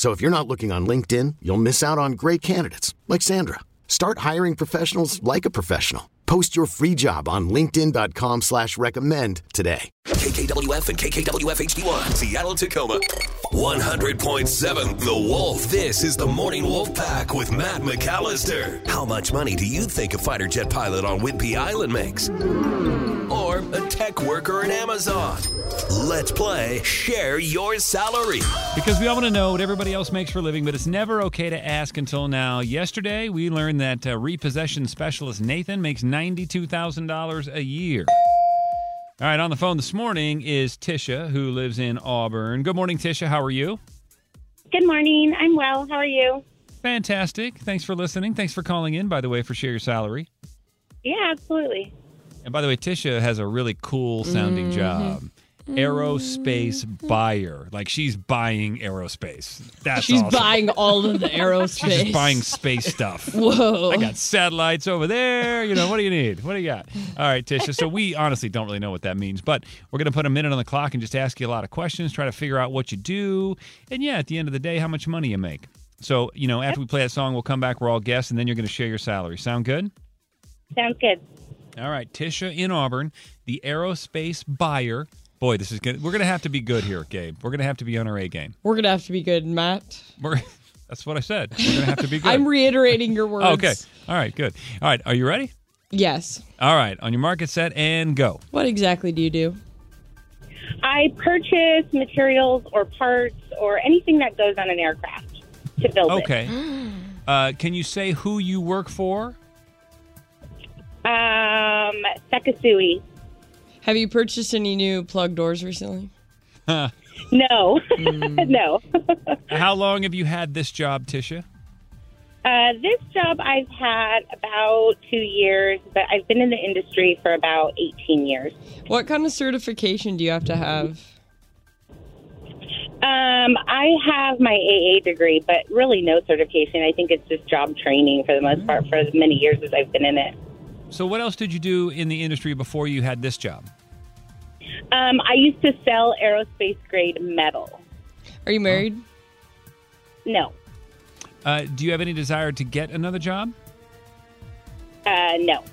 So if you're not looking on LinkedIn, you'll miss out on great candidates like Sandra. Start hiring professionals like a professional. Post your free job on linkedin.com slash recommend today. KKWF and KKWF HD1, Seattle, Tacoma. 100.7 The Wolf. This is the Morning Wolf Pack with Matt McAllister. How much money do you think a fighter jet pilot on Whidbey Island makes? Or a tech worker at Amazon? Let's play Share Your Salary. Because we all want to know what everybody else makes for a living, but it's never okay to ask until now. Yesterday, we learned that uh, repossession specialist Nathan makes $92,000 a year. All right, on the phone this morning is Tisha, who lives in Auburn. Good morning, Tisha. How are you? Good morning. I'm well. How are you? Fantastic. Thanks for listening. Thanks for calling in, by the way, for Share Your Salary. Yeah, absolutely. And by the way, Tisha has a really cool sounding job. Aerospace mm-hmm. buyer. Like she's buying aerospace. That's She's awesome. buying all of the aerospace. She's buying space stuff. Whoa. I got satellites over there. You know, what do you need? What do you got? All right, Tisha. So we honestly don't really know what that means, but we're going to put a minute on the clock and just ask you a lot of questions, try to figure out what you do. And yeah, at the end of the day, how much money you make. So, you know, after we play that song, we'll come back. We're all guests, and then you're going to share your salary. Sound good? Sounds good. All right, Tisha in Auburn, the aerospace buyer. Boy, this is good. We're going to have to be good here, Gabe. We're going to have to be on our A game. We're gonna have to be good, Matt. We're, that's what I said. We're going to have to be good. I'm reiterating your words. Oh, okay. All right, good. All right, are you ready? Yes. All right, on your market set and go. What exactly do you do? I purchase materials or parts or anything that goes on an aircraft to build it. Okay. Uh, can you say who you work for? Um, Sekisui. Have you purchased any new plug doors recently? No, Hmm. no. How long have you had this job, Tisha? Uh, this job I've had about two years, but I've been in the industry for about 18 years. What kind of certification do you have to have? Um, I have my AA degree, but really no certification. I think it's just job training for the most part for as many years as I've been in it. So, what else did you do in the industry before you had this job? Um, I used to sell aerospace grade metal. Are you married? No, Uh, do you have any desire to get another job? uh, no.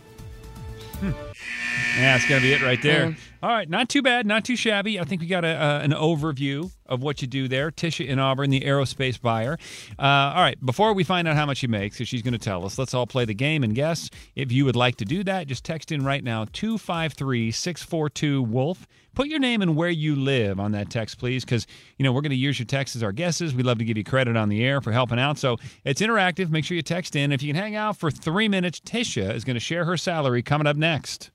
Yeah, that's going to be it right there. All right, not too bad, not too shabby. I think we got a, uh, an overview of what you do there. Tisha in Auburn, the aerospace buyer. Uh, all right, before we find out how much she makes, because she's going to tell us, let's all play the game and guess. If you would like to do that, just text in right now 253 642 Wolf. Put your name and where you live on that text, please, because you know we're going to use your text as our guesses. We'd love to give you credit on the air for helping out. So it's interactive. Make sure you text in. If you can hang out for three minutes, Tisha is going to share her salary coming up next.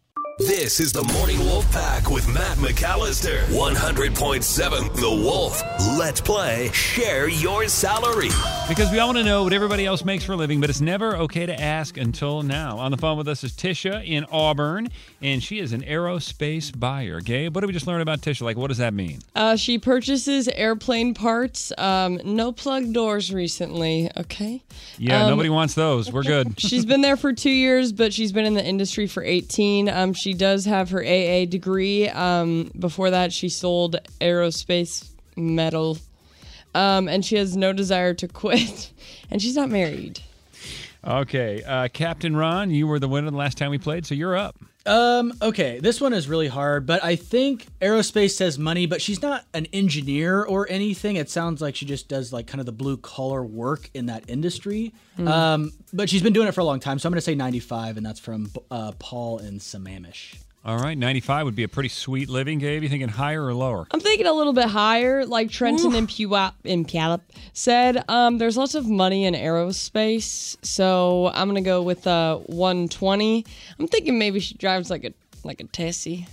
This is the Morning Wolf Pack with Matt McAllister. 100.7 The Wolf. Let's play Share Your Salary. Because we all want to know what everybody else makes for a living, but it's never okay to ask until now. On the phone with us is Tisha in Auburn, and she is an aerospace buyer. Gabe, what did we just learn about Tisha? Like, what does that mean? Uh, she purchases airplane parts. Um, no plug doors recently. Okay. Yeah, Um, nobody wants those. We're good. She's been there for two years, but she's been in the industry for 18. Um, she does have her AA degree. Um, before that, she sold aerospace metal. Um, and she has no desire to quit. And she's not married. Okay, uh, Captain Ron, you were the winner the last time we played, so you're up. Um, okay, this one is really hard, but I think aerospace says money, but she's not an engineer or anything. It sounds like she just does like kind of the blue collar work in that industry. Um, but she's been doing it for a long time, so I'm going to say 95, and that's from uh, Paul and Sammamish. All right, 95 would be a pretty sweet living, Gabe. You thinking higher or lower? I'm thinking a little bit higher, like Trenton and Puyallup, Puyallup said. Um, there's lots of money in aerospace, so I'm gonna go with uh 120. I'm thinking maybe she drives like a like a Tessie.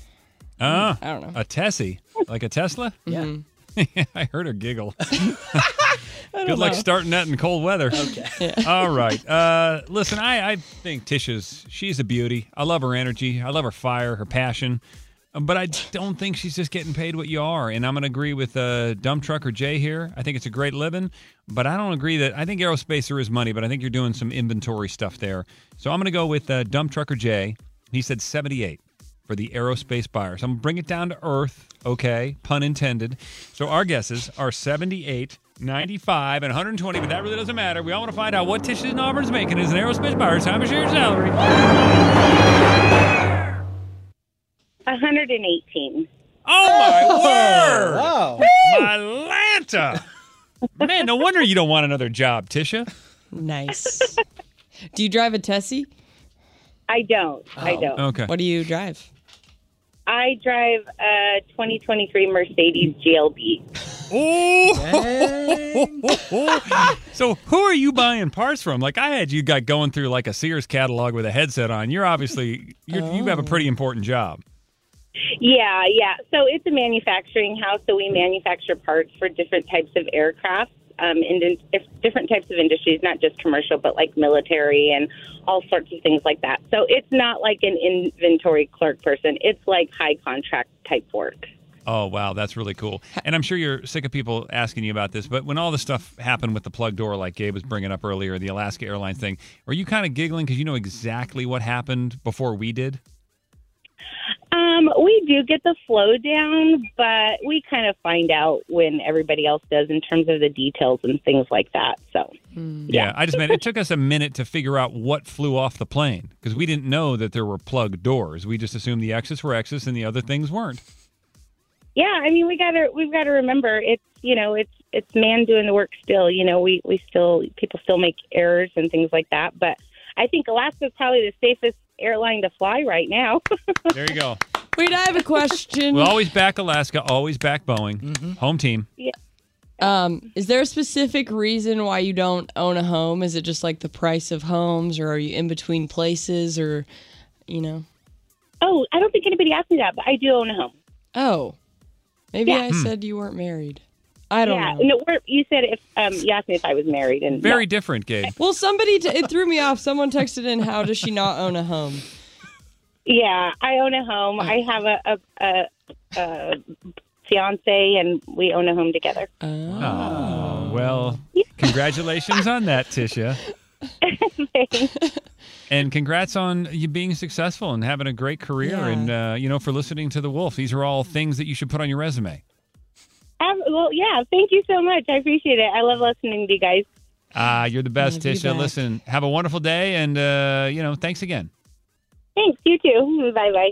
Ah, I don't know. A Tessie, like a Tesla? Yeah. I heard her giggle. Good don't luck know. starting that in cold weather. Okay. All right. Uh, listen, I, I think Tisha's she's a beauty. I love her energy. I love her fire, her passion. Um, But I don't think she's just getting paid what you are. And I'm going to agree with uh, Dump Trucker Jay here. I think it's a great living, but I don't agree that I think aerospace is money, but I think you're doing some inventory stuff there. So I'm going to go with uh, Dump Trucker Jay. He said 78 for the aerospace buyers. I'm going to bring it down to earth, okay? Pun intended. So our guesses are 78, 95, and 120, but that really doesn't matter. We all want to find out what Tisha and Auburn's making as an aerospace buyer. Time to share your salary. 118. Oh, my word! Wow. My Lanta! Man, no wonder you don't want another job, Tisha. Nice. do you drive a Tessie? I don't. I Oh. don't. Okay. What do you drive? I drive a 2023 Mercedes GLB. Oh! so who are you buying parts from? Like I had you got going through like a Sears catalog with a headset on. You're obviously you're, you have a pretty important job. Yeah, yeah. So it's a manufacturing house, so we manufacture parts for different types of aircraft. Um, in in- different types of industries, not just commercial, but like military and all sorts of things like that. So it's not like an inventory clerk person. It's like high contract type work. Oh wow, that's really cool. And I'm sure you're sick of people asking you about this, but when all this stuff happened with the plug door, like Gabe was bringing up earlier, the Alaska Airlines thing, are you kind of giggling because you know exactly what happened before we did? Um, we do get the flow down, but we kind of find out when everybody else does in terms of the details and things like that. So, Yeah, I just meant it took us a minute to figure out what flew off the plane because we didn't know that there were plug doors. We just assumed the exits were exits and the other things weren't. Yeah, I mean, we got to we've got to remember it's you know it's it's man doing the work still. You know, we we still people still make errors and things like that, but I think Alaska's probably the safest airline to fly right now. There you go. Wait, I have a question. We'll always back Alaska, always back Boeing. Home team. Um, is there a specific reason why you don't own a home? Is it just like the price of homes, or are you in between places, or you know? oh, I don't think anybody asked me that, but I do own a home. Oh, maybe Yeah. I said you weren't married. I don't yeah, know. no, you said if um, you asked me if I was married, and Very no. different, Gabe. Well, somebody t- it threw me off. Someone texted in, "How does she not own a home?" Yeah, I own a home. I have a, a, a, a fiance, and we own a home together. Oh, well, congratulations on that, Tisha. And congrats on you being successful and having a great career Yeah. and, uh, you know, for listening to The Wolf. These are all things that you should put on your resume. Um, well, yeah, thank you so much. I appreciate it. I love listening to you guys. Ah, you're the best, Love Tisha. back. Listen, have a wonderful day and, uh, you know, thanks again. Thanks. You too. Bye bye.